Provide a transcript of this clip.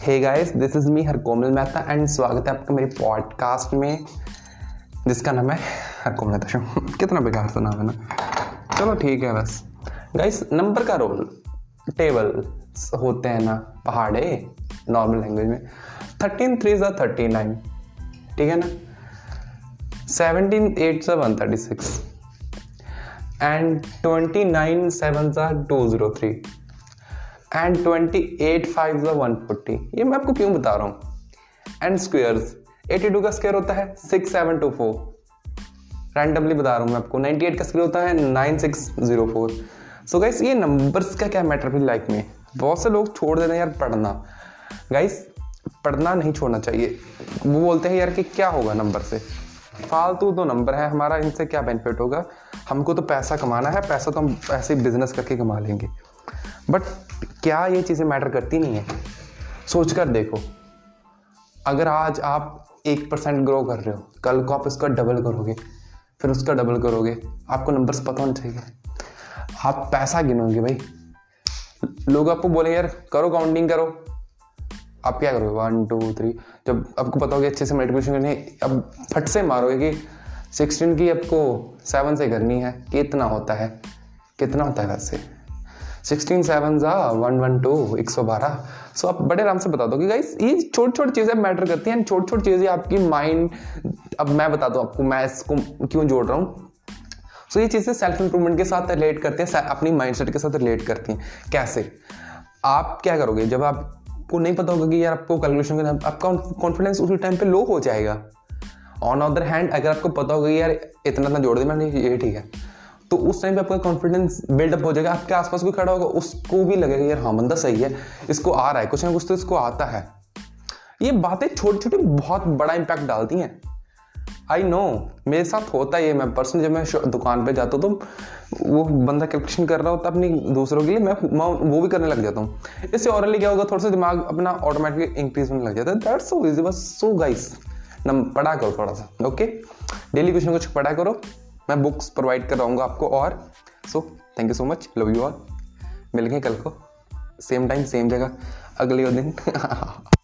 Hey guys this is me Harkomal Mehta and स्वागत है आपका मेरे पॉडकास्ट में, जिसका नाम है हरकोमल मेहता शो कितना बेकार सा नाम है ना। चलो ठीक है बस। गाइस नंबर का रोल टेबल होते हैं ना, पहाड़े नॉर्मल लैंग्वेज में। थर्टीन थ्री ज़ा थर्टी नाइन ठीक है ना। सेवनटीन एट ज़ा one thirty six and twenty nine seven ज़ा two zero three and twenty eight five one forty ये मैं आपको क्यों बता रहा हूँ? एंड स्क्वेयर्स एटी टू का स्क्वेयर होता है six seven two four randomly बता रहा हूँ मैं आपको. नाइन्टी एट का स्क्वेयर होता है nine six zero four so guys ये नंबर्स का क्या मैटर फिर लाइफ में? बहुत से लोग छोड़ देते हैं यार पढ़ना. गाइस पढ़ना नहीं छोड़ना चाहिए. वो बोलते हैं यार कि क्या होगा नंबर से? फालतू तो नंबर है हमारा, इनसे क्या बेनिफिट होगा? हमको तो पैसा कमाना है, पैसा तो हम ऐसे बिज़नेस करके कमा लेंगे. बट क्या ये चीज़ें मैटर करती नहीं है? सोच कर देखो। अगर आज आप एक परसेंट ग्रो कर रहे हो, कल को आप इसका डबल करोगे, फिर उसका डबल करोगे, आपको नंबर्स पता होना चाहिए। आप पैसा गिनोगे भाई। लोग आपको बोले यार, करो काउंटिंग करो। आप क्या करोगे? वन टू थ्री जब आपको पता होगा अच्छे से मल्टीप्लिकेशन करनी अब फट से मारोगे कि सिक्सटीन की आपको सेवन से करनी है कितना होता है, कितना होता है वैसे? सिक्सटीन सेवन ज़ा वन वन टू एक सौ बारह। सो आप बड़े आराम से बता दो गाइस ये छोटी छोटी चीज़ें मैटर करती हैं छोटी छोटी चीज़ें आपकी माइंड अब मैं बता दूँ आपको मैं इसको क्यों जोड़ रहा हूँ? सो so, ये चीज़ें सेल्फ इंप्रूवमेंट के साथ रिलेट करती हैं अपनी माइंडसेट के साथ रिलेट करती हैं। कैसे? आप क्या करोगे जब आपको नहीं पता होगा कि यार आपको कैलकुलेशन करना आपका कॉन्फिडेंस उसी टाइम पे लो हो जाएगा। ऑन अदर हैंड अगर आपको पता होगा यार इतना इतना जोड़ दिया मैंने ये ठीक है। तो उस टाइम पे आपका कॉन्फिडेंस बिल्डअप हो जाएगा, आपके आसपास कोई खड़ा होगा, उसको भी लगेगा, यार हाँ बंदा सही है, इसको आ रहा है, कुछ ना कुछ तो इसको आता है। ये बातें छोटी छोटी बहुत बड़ा इम्पैक्ट डालती हैं। आई नो मेरे साथ होता है मैं पर्सनल जब मैं दुकान पे जाता हूँ तो वो बंदा कैलकुलेशन कर रहा होता अपनी दूसरों के लिए, मैं वो भी करने लग जाता हूँ। इससे ऑरली क्या होगा, थोड़ा सा दिमाग अपना ऑटोमेटिकली इंक्रीज होने लग जाता है। दैट्स सो इजी बस सो गाइस नम, पढ़ा करो थोड़ा सा ओके डेली कुछ ना कुछ पढ़ा करो। मैं बुक्स प्रोवाइड कराऊँगा आपको और so thank you so much love you all मिलेंगे कल को सेम टाइम सेम जगह, अगले दिन.